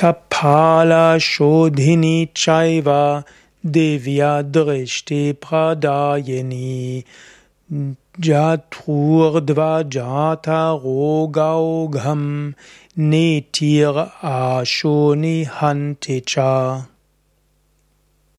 Kapala Shodhini Chaiva Devya Drishti Pradayini Jatrurdvajata Rogaugham Netir Ashoni Hanticha.